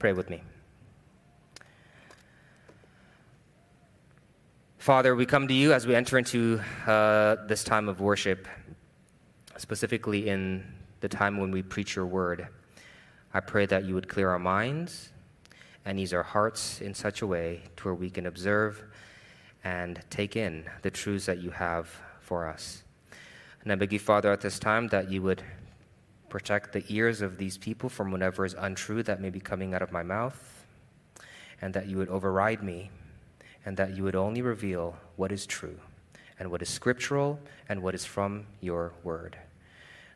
Pray with me. Father, we come to you as we enter into uh, this time of worship, specifically in the time when we preach your word. I pray that you would clear our minds and ease our hearts in such a way to where we can observe and take in the truths that you have for us. And I beg you, Father, at this time that you would protect the ears of these people from whatever is untrue that may be coming out of my mouth, and that you would override me and that you would only reveal what is true and what is scriptural and what is from your word.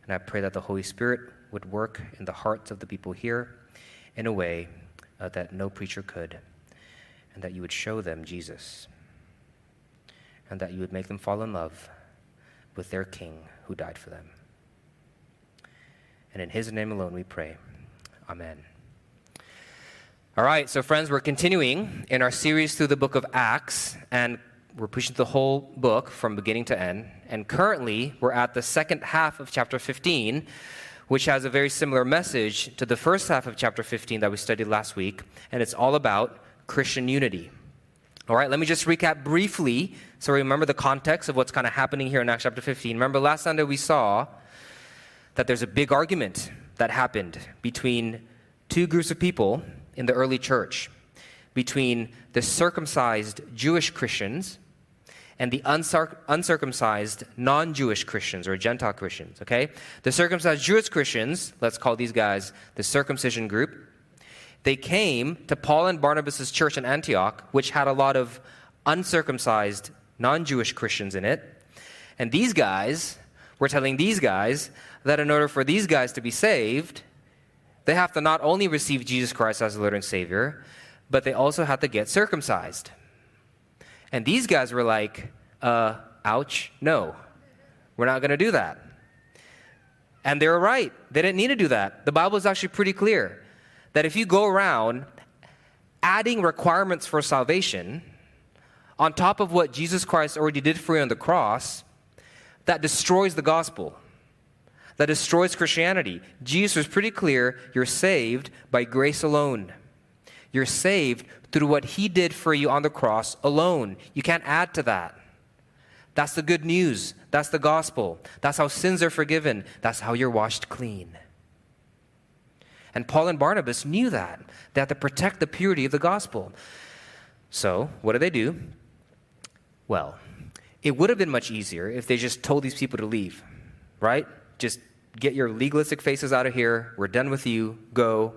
And I pray that the Holy Spirit would work in the hearts of the people here in a way uh, that no preacher could, and that you would show them Jesus, and that you would make them fall in love with their King who died for them. And in his name alone we pray. Amen. All right, so friends, we're continuing in our series through the book of Acts, and we're pushing the whole book from beginning to end. And currently, we're at the second half of chapter 15, which has a very similar message to the first half of chapter 15 that we studied last week, and it's all about Christian unity. All right, let me just recap briefly so remember the context of what's kind of happening here in Acts chapter 15. Remember, last Sunday we saw that there's a big argument that happened between two groups of people in the early church between the circumcised Jewish Christians and the uncirc- uncircumcised non Jewish Christians or Gentile Christians, okay? The circumcised Jewish Christians, let's call these guys the circumcision group, they came to Paul and Barnabas' church in Antioch, which had a lot of uncircumcised non Jewish Christians in it. And these guys were telling these guys that in order for these guys to be saved, they have to not only receive Jesus Christ as Lord and Savior, but they also have to get circumcised. And these guys were like, uh, ouch, no, we're not going to do that. And they were right. They didn't need to do that. The Bible is actually pretty clear that if you go around adding requirements for salvation on top of what Jesus Christ already did for you on the cross, that destroys the gospel that destroys Christianity. Jesus was pretty clear you're saved by grace alone. You're saved through what he did for you on the cross alone. You can't add to that. That's the good news. That's the gospel. That's how sins are forgiven. That's how you're washed clean. And Paul and Barnabas knew that. They had to protect the purity of the gospel. So, what do they do? Well, it would have been much easier if they just told these people to leave, right? Just get your legalistic faces out of here. We're done with you. Go.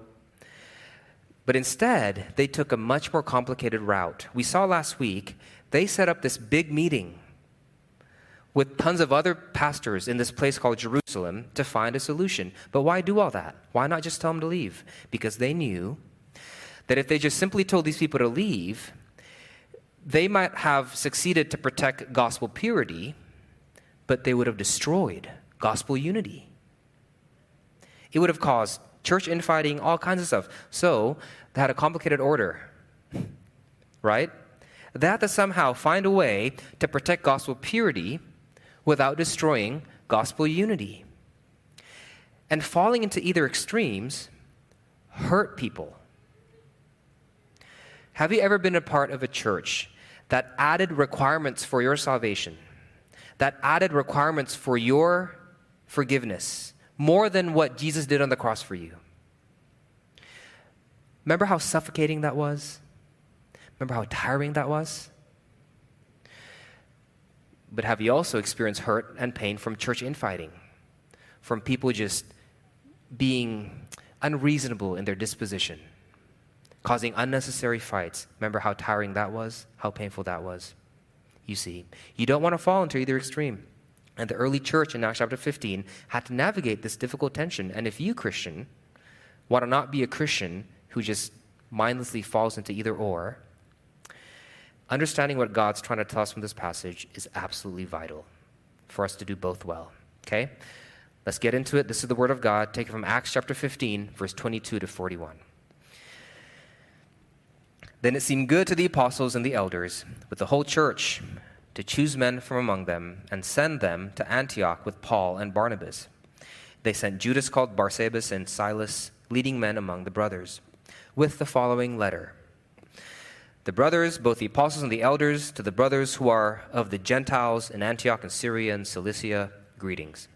But instead, they took a much more complicated route. We saw last week, they set up this big meeting with tons of other pastors in this place called Jerusalem to find a solution. But why do all that? Why not just tell them to leave? Because they knew that if they just simply told these people to leave, they might have succeeded to protect gospel purity, but they would have destroyed gospel unity. It would have caused church infighting, all kinds of stuff. So they had a complicated order, right? They had to somehow find a way to protect gospel purity without destroying gospel unity. And falling into either extremes hurt people. Have you ever been a part of a church that added requirements for your salvation, that added requirements for your forgiveness more than what Jesus did on the cross for you. Remember how suffocating that was? Remember how tiring that was? But have you also experienced hurt and pain from church infighting? From people just being unreasonable in their disposition, causing unnecessary fights. Remember how tiring that was? How painful that was? You see, you don't want to fall into either extreme. And the early church in Acts chapter 15 had to navigate this difficult tension. And if you, Christian, want to not be a Christian who just mindlessly falls into either or, understanding what God's trying to tell us from this passage is absolutely vital for us to do both well. Okay? Let's get into it. This is the Word of God. Take it from Acts chapter 15, verse 22 to 41. Then it seemed good to the apostles and the elders, with the whole church to choose men from among them and send them to Antioch with Paul and Barnabas. They sent Judas called Barsabas and Silas, leading men among the brothers. with the following letter The brothers, both the apostles and the elders, to the brothers who are of the Gentiles in Antioch and Syria and Cilicia, greetings.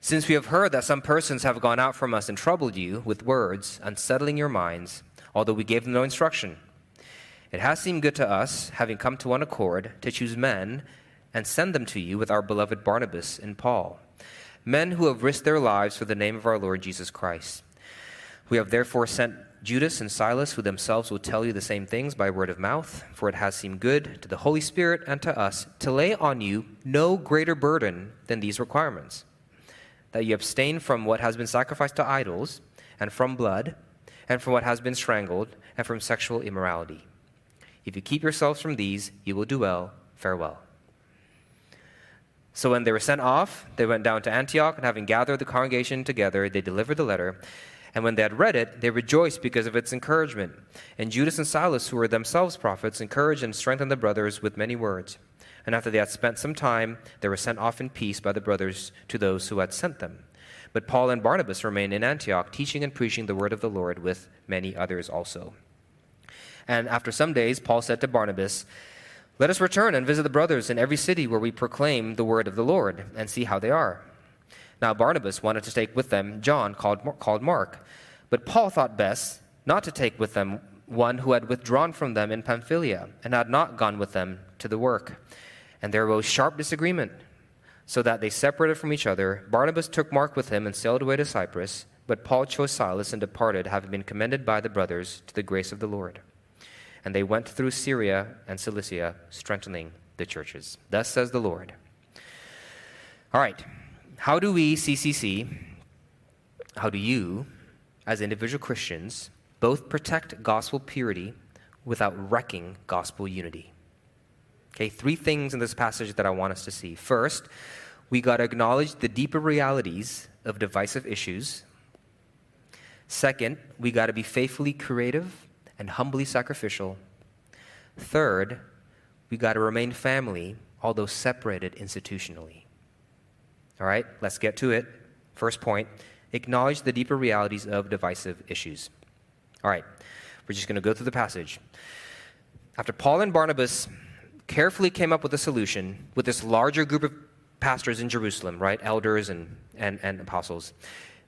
Since we have heard that some persons have gone out from us and troubled you with words, unsettling your minds, although we gave them no instruction, it has seemed good to us, having come to one accord, to choose men and send them to you with our beloved Barnabas and Paul, men who have risked their lives for the name of our Lord Jesus Christ. We have therefore sent Judas and Silas, who themselves will tell you the same things by word of mouth, for it has seemed good to the Holy Spirit and to us to lay on you no greater burden than these requirements that you abstain from what has been sacrificed to idols, and from blood, and from what has been strangled, and from sexual immorality. If you keep yourselves from these, you will do well. Farewell. So when they were sent off, they went down to Antioch, and having gathered the congregation together, they delivered the letter. And when they had read it, they rejoiced because of its encouragement. And Judas and Silas, who were themselves prophets, encouraged and strengthened the brothers with many words. And after they had spent some time, they were sent off in peace by the brothers to those who had sent them. But Paul and Barnabas remained in Antioch, teaching and preaching the word of the Lord with many others also. And after some days, Paul said to Barnabas, let us return and visit the brothers in every city where we proclaim the word of the Lord and see how they are. Now, Barnabas wanted to take with them John, called, called Mark, but Paul thought best not to take with them one who had withdrawn from them in Pamphylia and had not gone with them to the work. And there arose sharp disagreement, so that they separated from each other. Barnabas took Mark with him and sailed away to Cyprus, but Paul chose Silas and departed, having been commended by the brothers to the grace of the Lord and they went through Syria and Cilicia, strengthening the churches. Thus says the Lord. All right, how do we, CCC, how do you, as individual Christians, both protect gospel purity without wrecking gospel unity? Okay, three things in this passage that I want us to see. First, we got to acknowledge the deeper realities of divisive issues. Second, we got to be faithfully creative and humbly sacrificial. Third, we got to remain family, although separated institutionally. All right, let's get to it. First point acknowledge the deeper realities of divisive issues. All right, we're just going to go through the passage. After Paul and Barnabas carefully came up with a solution with this larger group of pastors in Jerusalem, right, elders and, and, and apostles,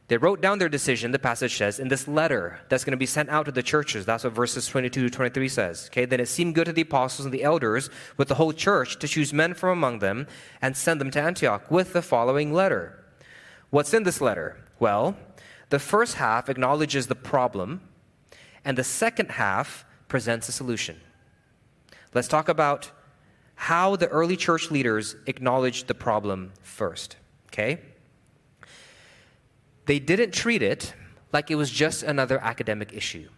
they wrote down their decision, the passage says, in this letter that's going to be sent out to the churches. That's what verses 22 to 23 says. Okay, then it seemed good to the apostles and the elders with the whole church to choose men from among them and send them to Antioch with the following letter. What's in this letter? Well, the first half acknowledges the problem, and the second half presents a solution. Let's talk about how the early church leaders acknowledged the problem first. Okay? They didn't treat it like it was just another academic issue.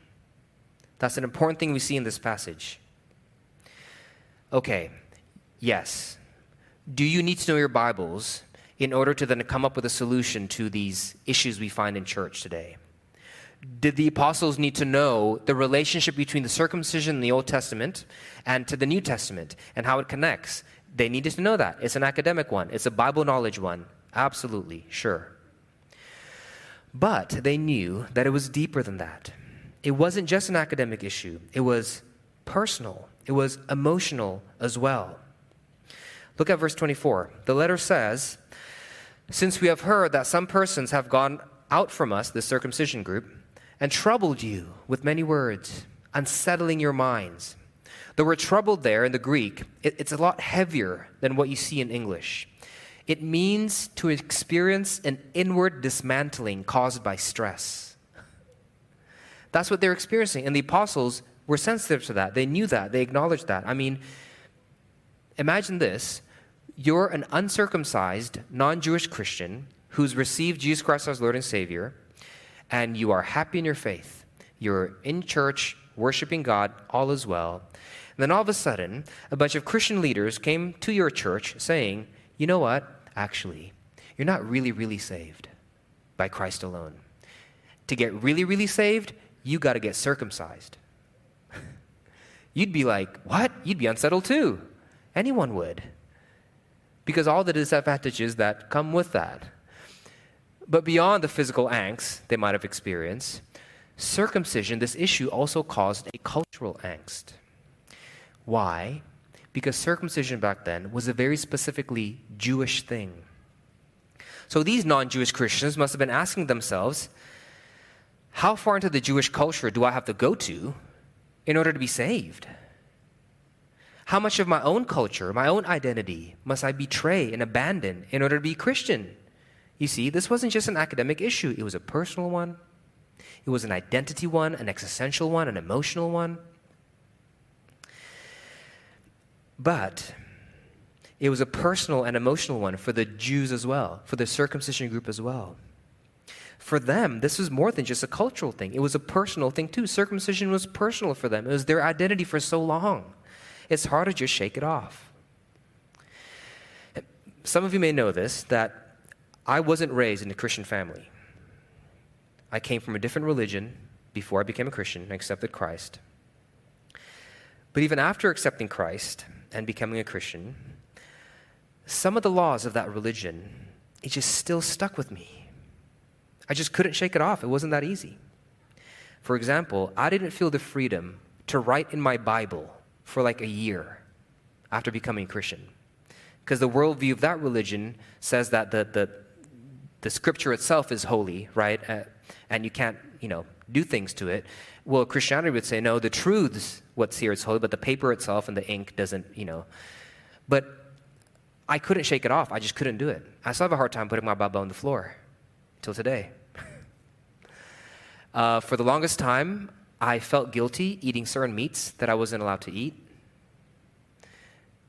That's an important thing we see in this passage. Okay, yes. Do you need to know your Bibles in order to then come up with a solution to these issues we find in church today? Did the apostles need to know the relationship between the circumcision in the Old Testament and to the New Testament and how it connects? They needed to know that. It's an academic one, it's a Bible knowledge one. Absolutely, sure. But they knew that it was deeper than that. It wasn't just an academic issue, it was personal, it was emotional as well. Look at verse 24. The letter says, Since we have heard that some persons have gone out from us, the circumcision group, and troubled you with many words, unsettling your minds. The word troubled there in the Greek, it, it's a lot heavier than what you see in English. It means to experience an inward dismantling caused by stress. That's what they're experiencing. And the apostles were sensitive to that. They knew that. They acknowledged that. I mean, imagine this you're an uncircumcised, non Jewish Christian who's received Jesus Christ as Lord and Savior, and you are happy in your faith. You're in church, worshiping God, all is well. And then all of a sudden, a bunch of Christian leaders came to your church saying, you know what? Actually, you're not really, really saved by Christ alone. To get really, really saved, you got to get circumcised. You'd be like, what? You'd be unsettled too. Anyone would. Because all the disadvantages that come with that. But beyond the physical angst they might have experienced, circumcision, this issue also caused a cultural angst. Why? Because circumcision back then was a very specifically Jewish thing. So these non Jewish Christians must have been asking themselves, how far into the Jewish culture do I have to go to in order to be saved? How much of my own culture, my own identity, must I betray and abandon in order to be Christian? You see, this wasn't just an academic issue, it was a personal one, it was an identity one, an existential one, an emotional one. But it was a personal and emotional one for the Jews as well, for the circumcision group as well. For them, this was more than just a cultural thing, it was a personal thing too. Circumcision was personal for them, it was their identity for so long. It's hard to just shake it off. Some of you may know this that I wasn't raised in a Christian family. I came from a different religion before I became a Christian and accepted Christ. But even after accepting Christ and becoming a Christian, some of the laws of that religion, it just still stuck with me. I just couldn't shake it off. It wasn't that easy. For example, I didn't feel the freedom to write in my Bible for like a year after becoming a Christian. Because the worldview of that religion says that the, the, the scripture itself is holy, right? Uh, and you can't, you know, do things to it. Well, Christianity would say, no, the truths, what's here is holy, but the paper itself and the ink doesn't, you know. But I couldn't shake it off. I just couldn't do it. I still have a hard time putting my Bible on the floor till today. uh, for the longest time, I felt guilty eating certain meats that I wasn't allowed to eat.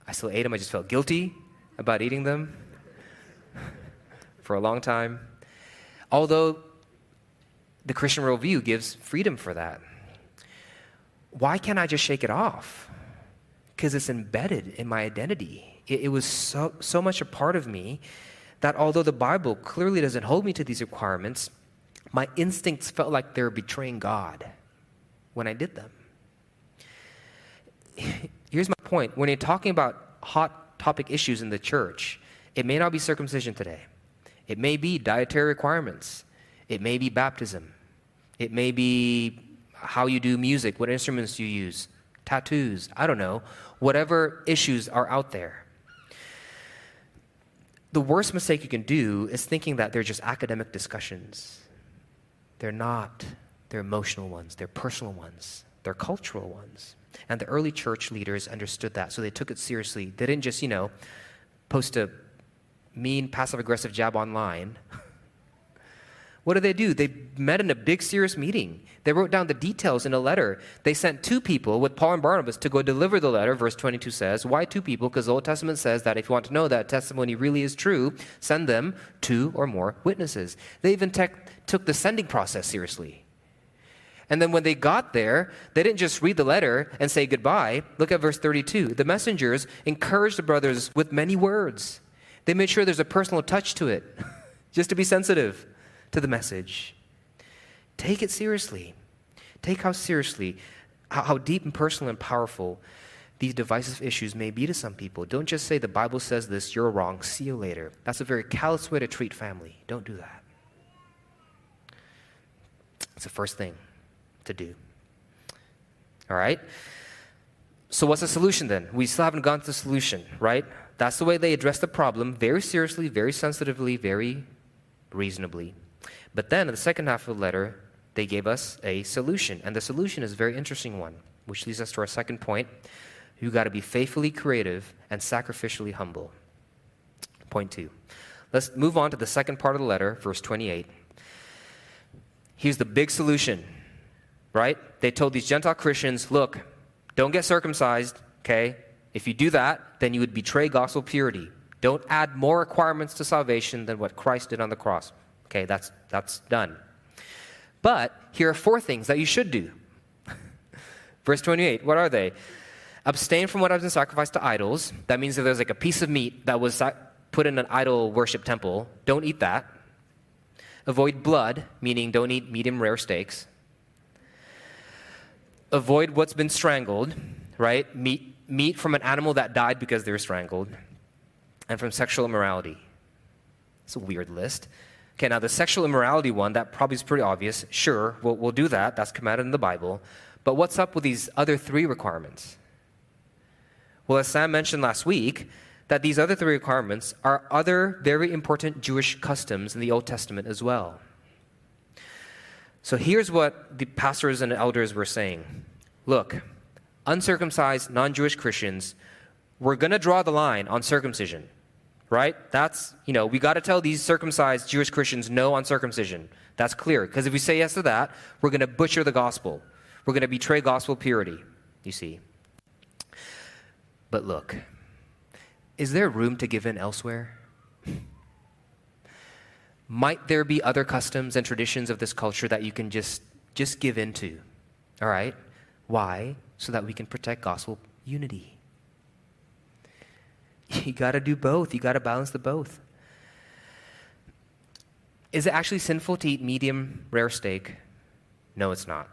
I still ate them, I just felt guilty about eating them for a long time. Although the Christian worldview gives freedom for that. Why can't I just shake it off? Because it's embedded in my identity. It, it, was so, so much a part of me that although the Bible clearly doesn't hold me to these requirements, my instincts felt like they were betraying God when I did them. Here's my point when you're talking about hot topic issues in the church, it may not be circumcision today, it may be dietary requirements. It may be baptism. It may be how you do music, what instruments you use, tattoos, I don't know, whatever issues are out there. The worst mistake you can do is thinking that they're just academic discussions. They're not. They're emotional ones, they're personal ones, they're cultural ones. And the early church leaders understood that, so they took it seriously. They didn't just, you know, post a mean passive aggressive jab online. What did they do? They met in a big, serious meeting. They wrote down the details in a letter. They sent two people with Paul and Barnabas to go deliver the letter, verse 22 says. Why two people? Because the Old Testament says that if you want to know that testimony really is true, send them two or more witnesses. They even tech, took the sending process seriously. And then when they got there, they didn't just read the letter and say goodbye. Look at verse 32. The messengers encouraged the brothers with many words. They made sure there's a personal touch to it, just to be sensitive to the message. Take it seriously. Take how seriously, how, deep and personal and powerful these divisive issues may be to some people. Don't just say the Bible says this, you're wrong, see you later. That's a very callous way to treat family. Don't do that. It's the first thing to do. All right? So, what's the solution then? We still haven't gone to the solution, right? That's the way they address the problem very seriously, very sensitively, very reasonably. But then in the second half of the letter, they gave us a solution. And the solution is a very interesting one, which leads us to our second point. You've got to be faithfully creative and sacrificially humble. Point two. Let's move on to the second part of the letter, verse 28. Here's the big solution, right? They told these Gentile Christians, look, don't get circumcised, okay? If you do that, then you would betray gospel purity. Don't add more requirements to salvation than what Christ did on the cross. Okay, that's, that's done. But here are four things that you should do. Verse 28, what are they? Abstain from what has been sacrificed to idols. That means if there's like a piece of meat that was put in an idol worship temple, don't eat that. Avoid blood, meaning don't eat medium rare steaks. Avoid what's been strangled, right? Meat, meat from an animal that died because they were strangled. And from sexual immorality. It's a weird list. Okay, now the sexual immorality one, that probably is pretty obvious. Sure, we'll, we'll do that. That's commanded in the Bible. But what's up with these other three requirements? Well, as Sam mentioned last week, that these other three requirements are other very important Jewish customs in the Old Testament as well. So here's what the pastors and elders were saying Look, uncircumcised, non Jewish Christians, we're going to draw the line on circumcision, right? That's, you know, we got to tell these circumcised Jewish Christians no on circumcision. That's clear. Because if we say yes to that, we're going to butcher the gospel. We're going to betray gospel purity, you see. But look, is there room to give in elsewhere? Might there be other customs and traditions of this culture that you can just, just give in to? All right? Why? So that we can protect gospel unity. You got to do both. You got to balance the both. Is it actually sinful to eat medium rare steak? No, it's not.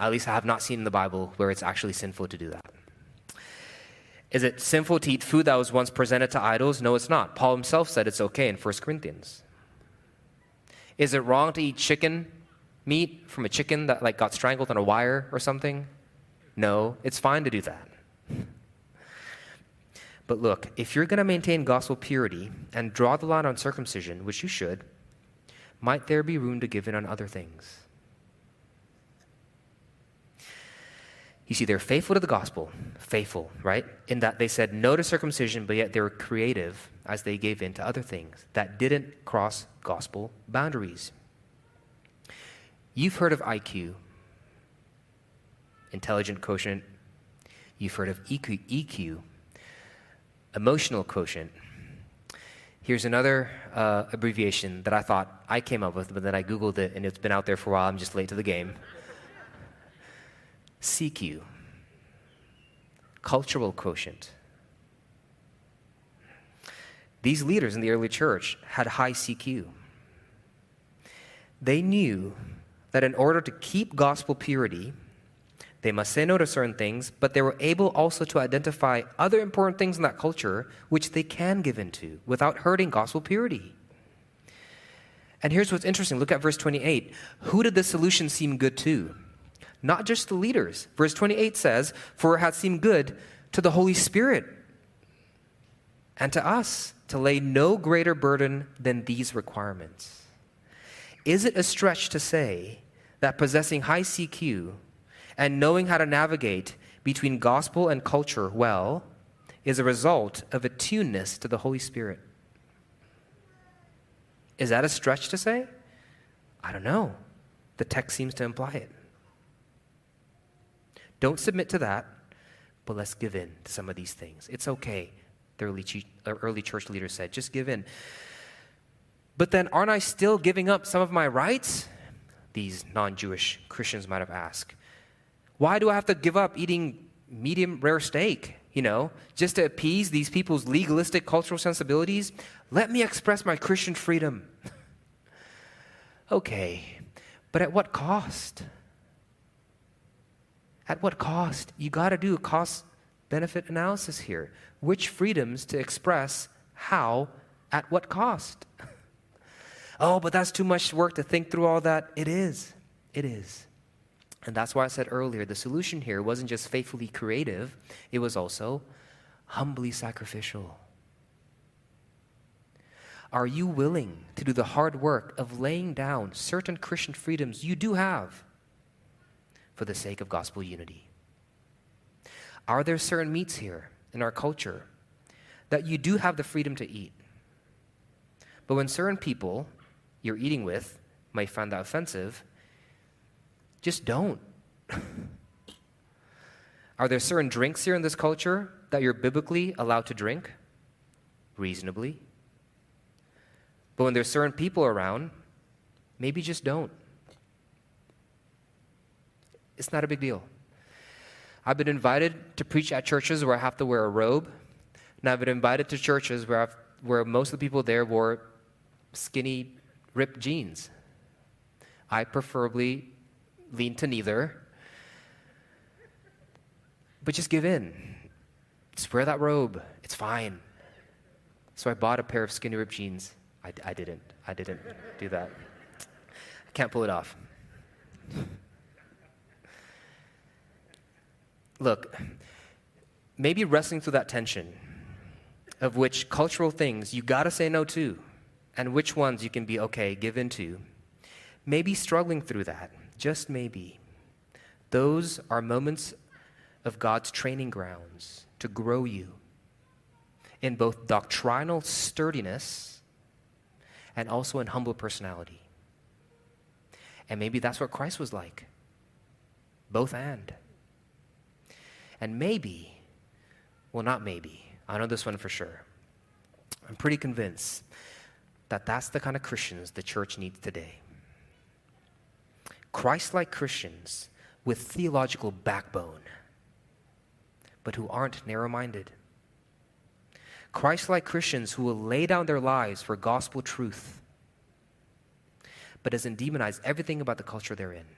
At least I have not seen in the Bible where it's actually sinful to do that. Is it sinful to eat food that was once presented to idols? No, it's not. Paul himself said it's okay in 1 Corinthians. Is it wrong to eat chicken meat from a chicken that like got strangled on a wire or something? No, it's fine to do that. But look, if you're going to maintain gospel purity and draw the line on circumcision, which you should, might there be room to give in on other things? You see, they're faithful to the gospel, faithful, right? In that they said no to circumcision, but yet they were creative as they gave in to other things that didn't cross gospel boundaries. You've heard of IQ, intelligent quotient. You've heard of EQ, EQ emotional quotient. Here's another uh, abbreviation that I thought I came up with, but then I Googled it and it's been out there for a while. I'm just late to the game. CQ, cultural quotient. These leaders in the early church had high CQ. They knew that in order to keep gospel purity, they must say no to certain things, but they were able also to identify other important things in that culture which they can give into without hurting gospel purity. And here's what's interesting look at verse 28. Who did the solution seem good to? not just the leaders. Verse 28 says, For it hath seemed good to the Holy Spirit and to us to lay no greater burden than these requirements. Is it a stretch to say that possessing high CQ and knowing how to navigate between gospel and culture well is a result of attuneness to the Holy Spirit? Is that a stretch to say? I don't know. The text seems to imply it. Don't submit to that, but let's give in to some of these things. It's okay, the early, uh, early church leaders said. Just give in. But then, aren't I still giving up some of my rights? These non Jewish Christians might have asked. Why do I have to give up eating medium rare steak? You know, just to appease these people's legalistic cultural sensibilities? Let me express my Christian freedom. okay, but at what cost? At what cost? You got to do a cost benefit analysis here. Which freedoms to express how, at what cost? oh, but that's too much work to think through all that. It is. It is. And that's why I said earlier the solution here wasn't just faithfully creative, it was also humbly sacrificial. Are you willing to do the hard work of laying down certain Christian freedoms you do have for the sake of gospel unity? Are there certain meats here in our culture that you do have the freedom to eat? But when certain people you're eating with might find that offensive, just don't. Are there certain drinks here in this culture that you're biblically allowed to drink? Reasonably. But when there's certain people around, maybe just don't. It's not a big deal. I've been invited to preach at churches where I have to wear a robe, and I've been invited to churches where, I've, where most of the people there wore skinny, ripped jeans. I preferably lean to neither, but just give in. Just wear that robe. It's fine. So I bought a pair of skinny ripped jeans I, I didn't. I didn't do that. I can't pull it off. Look, maybe wrestling through that tension of which cultural things you got to say no to and which ones you can be okay, give in to. Maybe struggling through that, just maybe. Those are moments of God's training grounds to grow you in both doctrinal sturdiness and also in humble personality. And maybe that's what Christ was like. Both and. And maybe, well, not maybe, I know this one for sure. I'm pretty convinced that that's the kind of Christians the church needs today. Christ like Christians with theological backbone, but who aren't narrow minded. Christ like Christians who will lay down their lives for gospel truth, but doesn't demonize everything about the culture they're in.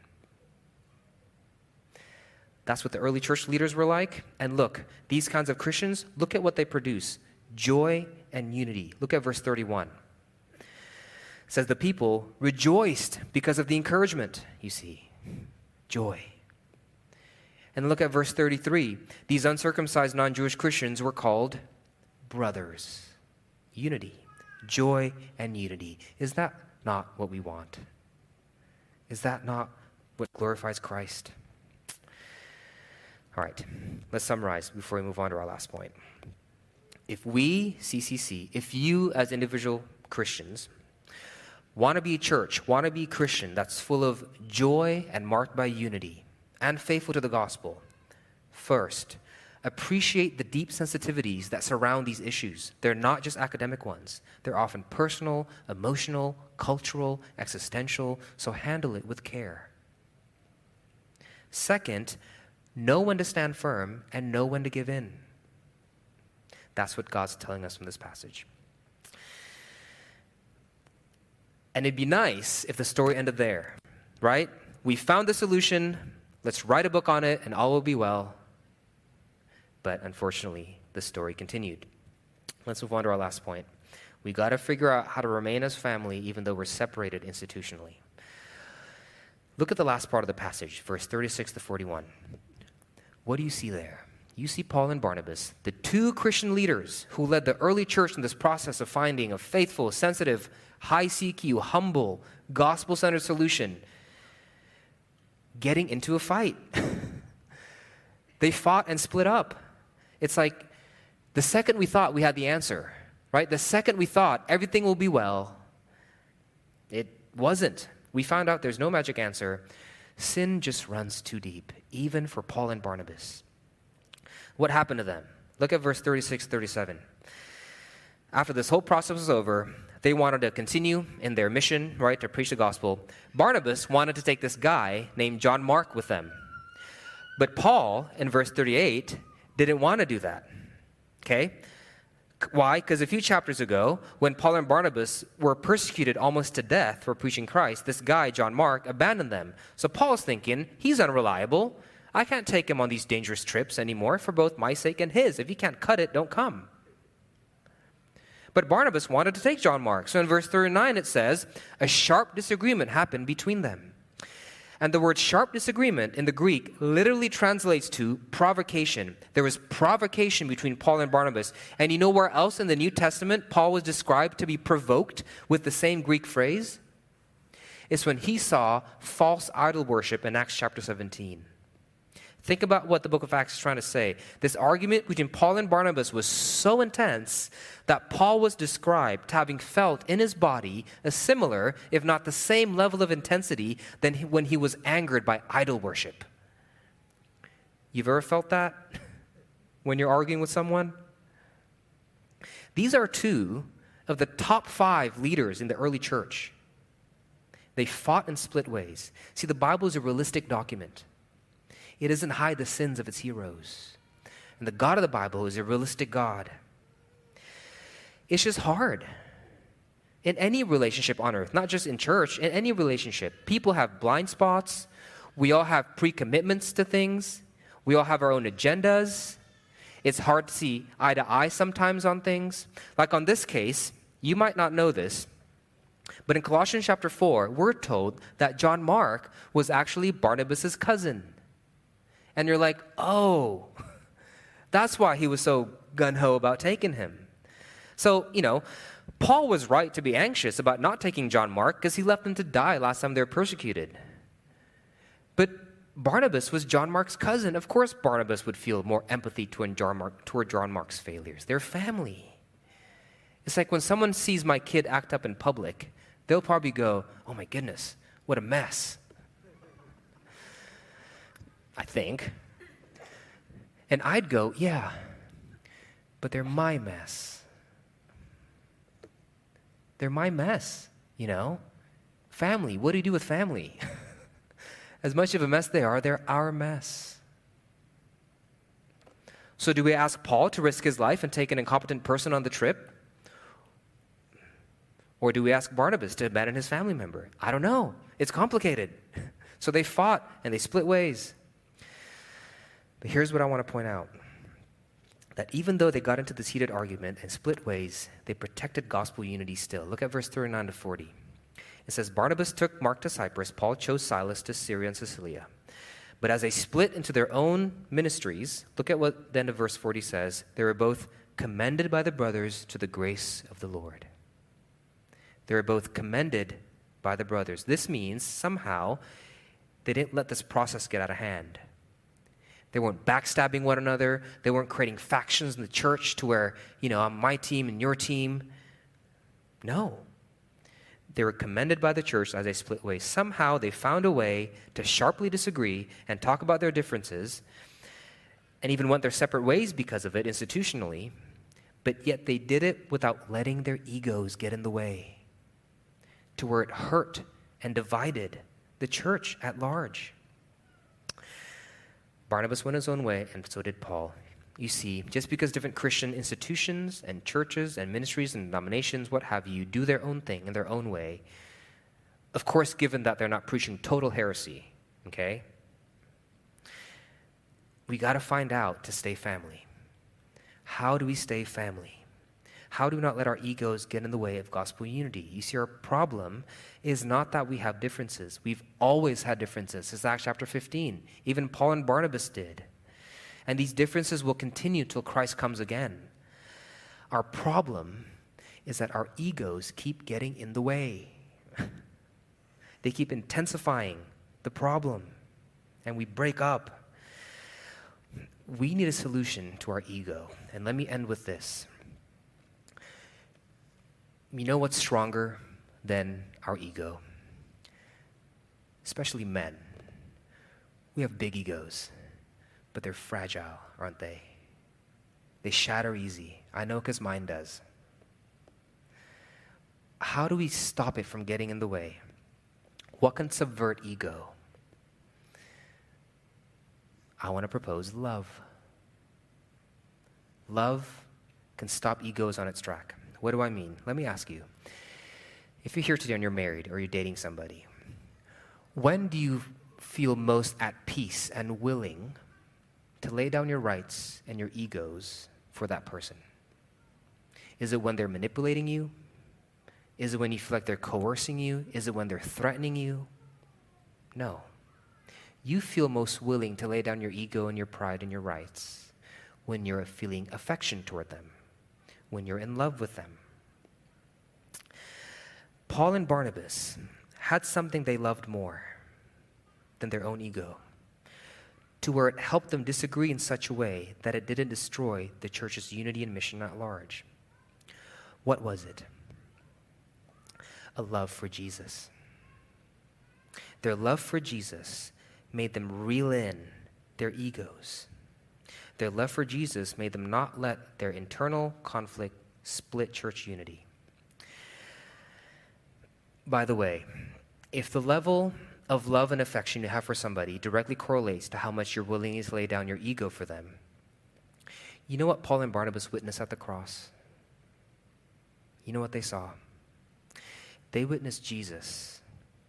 That's what the early church leaders were like. And look, these kinds of Christians, look at what they produce joy and unity. Look at verse 31. Says, The people rejoiced because of the encouragement, you see. Joy. And look at verse 33. These uncircumcised non Jewish Christians were called brothers. Unity. Joy and unity. Is that not what we want? Is that not what glorifies Christ? All right, let's summarize before we move on to our last point. If we, CCC, if you as individual Christians want to be a church, want to be Christian that's full of joy and marked by unity and faithful to the gospel, first, appreciate the deep sensitivities that surround these issues. They're not just academic ones, they're often personal, emotional, cultural, existential, so handle it with care. Second, know when to stand firm, and know when to give in. That's what God's telling us from this passage. And it'd be nice if the story ended there, right? We found the solution, let's write a book on it, and all will be well. But unfortunately, the story continued. Let's move on to our last point. We got to figure out how to remain as family even though we're separated institutionally. Look at the last part of the passage, verse 36 to 41. What do you see there? You see Paul and Barnabas, the two Christian leaders who led the early church in this process of finding a faithful, sensitive, high CQ, humble, gospel centered solution, getting into a fight. they fought and split up. It's like the second we thought we had the answer, right? The second we thought everything will be well, it wasn't. We found out there's no magic answer. Sin just runs too deep, even for Paul and Barnabas. What happened to them? Look at verse 36 37. After this whole process was over, they wanted to continue in their mission, right, to preach the gospel. Barnabas wanted to take this guy named John Mark with them. But Paul, in verse 38, didn't want to do that. Okay? Why? Because a few chapters ago, when Paul and Barnabas were persecuted almost to death for preaching Christ, this guy, John Mark, abandoned them. So Paul's thinking, he's unreliable. I can't take him on these dangerous trips anymore for both my sake and his. If he can't cut it, don't come. But Barnabas wanted to take John Mark. So in verse 39, it says, a sharp disagreement happened between them. And the word sharp disagreement in the Greek literally translates to provocation. There was provocation between Paul and Barnabas. And you know where else in the New Testament Paul was described to be provoked with the same Greek phrase? It's when he saw false idol worship in Acts chapter 17. Think about what the book of Acts is trying to say. This argument between Paul and Barnabas was so intense that Paul was described having felt in his body a similar, if not the same level of intensity than when he was angered by idol worship. You've ever felt that when you're arguing with someone? These are two of the top five leaders in the early church. They fought and split ways. See, the Bible is a realistic document. It doesn't hide the sins of its heroes. And the God of the Bible is a realistic God. It's just hard. In any relationship on earth, not just in church, in any relationship, people have blind spots. We all have pre commitments to things. We all have our own agendas. It's hard to see eye to eye sometimes on things. Like on this case, You might not know this, but in Colossians chapter 4, we're told that John Mark was actually Barnabas' cousin. And you're like, oh, that's why he was so gun ho about taking him. So, you know, Paul was right to be anxious about not taking John Mark because he left him to die last time they were persecuted. But Barnabas was John Mark's cousin. Of course, Barnabas would feel more empathy toward John, Mark, toward John Mark's failures. They're family. It's like when someone sees my kid act up in public, they'll probably go, Oh my goodness, what a mess. I think. And I'd go, Yeah, but they're my mess. They're my mess, you know? Family, what do you do with family? as much of a mess they are, they're our mess. So, do we ask Paul to risk his life and take an incompetent person on the trip? Or do we ask Barnabas to abandon his family member? I don't know. It's complicated. So they fought and they split ways. But here's what I want to point out that even though they got into this heated argument and split ways, they protected gospel unity still. Look at verse 39 to 40. It says Barnabas took Mark to Cyprus, Paul chose Silas to Syria and Cilicia. But as they split into their own ministries, look at what the end of verse 40 says. They were both commended by the brothers to the grace of the Lord. They were both commended by the brothers. This means somehow they didn't let this process get out of hand. They weren't backstabbing one another. They weren't creating factions in the church to where, you know, I'm my team and your team. No. They were commended by the church as they split ways. Somehow they found a way to sharply disagree and talk about their differences and even went their separate ways because of it institutionally, but yet they did it without letting their egos get in the way to where it hurt and divided the church at large. Barnabas went his own way, and so did Paul. You see, just because different Christian institutions and churches and ministries and denominations, what have you, do their own thing in their own way, of course, given that they're not preaching total heresy, okay? We got to find out to stay family. How do we stay family? How do we not let our egos get in the way of gospel unity? You see, our problem is not that we have differences. We've always had differences. It's Acts chapter 15. Even Paul and Barnabas did. And these differences will continue till Christ comes again. Our problem is that our egos keep getting in the way. they keep intensifying the problem, and we break up. We need a solution to our ego. And let me end with this. You know what's stronger than our ego? Especially men. We have big egos, but they're fragile, aren't they? They shatter easy. I know because mine does. How do we stop it from getting in the way? What can subvert ego? I want to propose love. Love can stop egos on its track. What do I mean? Let me ask you. If you're here today and you're married or you're dating somebody, when do you feel most at peace and willing to lay down your rights and your egos for that person? Is it when they're manipulating you? Is it when you feel like they're coercing you? Is it when they're threatening you? No. You feel most willing to lay down your ego and your pride and your rights when you're feeling affection toward them when you're in love with them. Paul and Barnabas had something they loved more than their own ego, to where it helped them disagree in such a way that it didn't destroy the church's unity and mission at large. What was it? A love for Jesus. Their love for Jesus made them reel in their egos their love for Jesus made them not let their internal conflict split church unity. By the way, if the level of love and affection you have for somebody directly correlates to how much you're willing to lay down your ego for them, you know what Paul and Barnabas witnessed at the cross? You know what they saw? They witnessed Jesus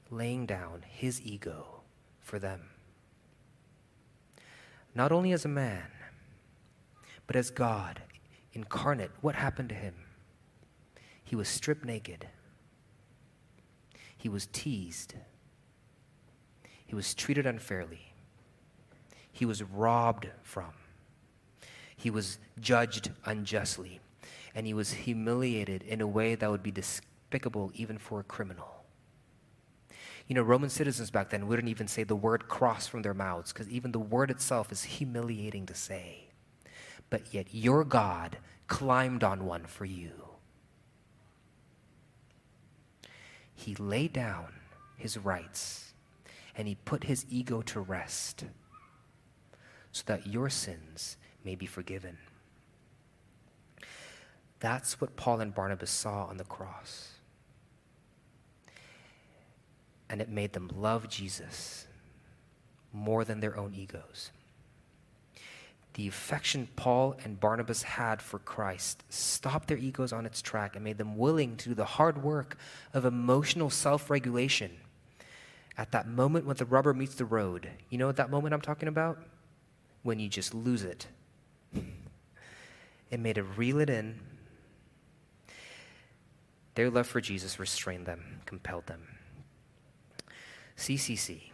laying down his ego for them. Not only as a man, but as God incarnate, what happened to him? He was stripped naked. He was teased. He was treated unfairly. He was robbed from. He was judged unjustly. And he was humiliated in a way that would be despicable even for a criminal. You know, Roman citizens back then wouldn't even say the word cross from their mouths because even the word itself is humiliating to say. But yet your God climbed on one for you. He laid down his rights and he put his ego to rest so that your sins may be forgiven. That's what Paul and Barnabas saw on the cross. And it made them love Jesus more than their own egos. The affection Paul and Barnabas had for Christ stopped their egos on its track and made them willing to do the hard work of emotional self regulation. At that moment when the rubber meets the road, you know what that moment I'm talking about? When you just lose it. It made them reel it in. Their love for Jesus restrained them, compelled them. CCC.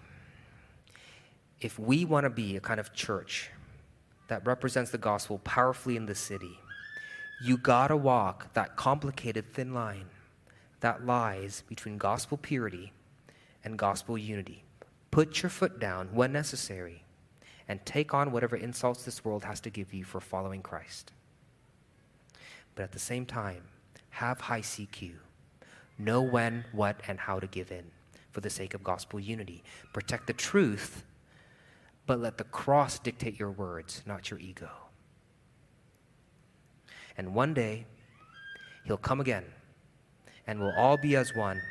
If we want to be a kind of church that represents the gospel powerfully in the city, you gotta walk that complicated thin line that lies between gospel purity and gospel unity. Put your foot down when necessary and take on whatever insults this world has to give you for following Christ. But at the same time, have high CQ. Know when, what, and how to give in for the sake of gospel unity. Protect the truth but let the cross dictate your words, not your ego. And one day, he'll come again, and we'll all be as one.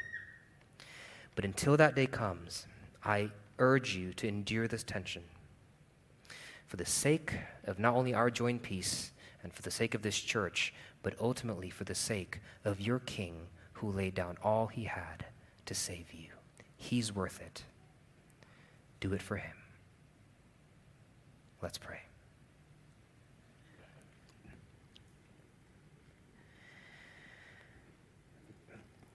But until that day comes, I urge you to endure this tension. For the sake of not only our joint peace and for the sake of this church, but ultimately for the sake of your King who laid down all he had to save you. He's worth it. Do it for him. Let's pray.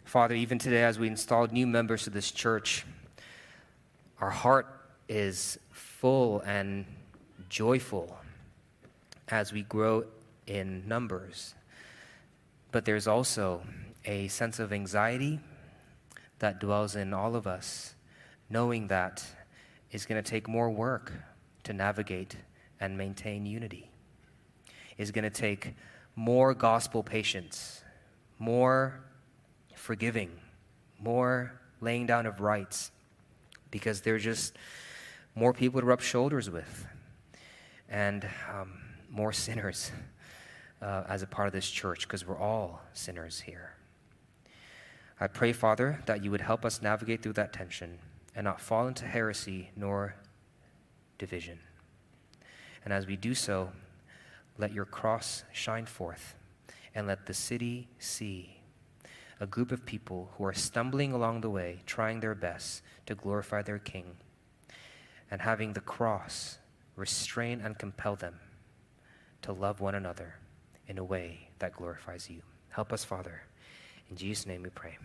Father, even today, as we installed new members to this church, our heart is full and joyful as we grow in numbers. But there's also a sense of anxiety that dwells in all of us, knowing that it's going to take more work to navigate and maintain unity. Is going to take more gospel patience, more forgiving, more laying down of rights, because there's just more people to rub shoulders with, and um, more sinners uh, as a part of this church, because we're all sinners here. I pray, Father, that you would help us navigate through that tension and not fall into heresy nor division. And as we do so, let your cross shine forth and let the city see a group of people who are stumbling along the way, trying their best to glorify their King, and having the cross restrain and compel them to love one another in a way that glorifies you. Help us, Father. In Jesus' name we pray.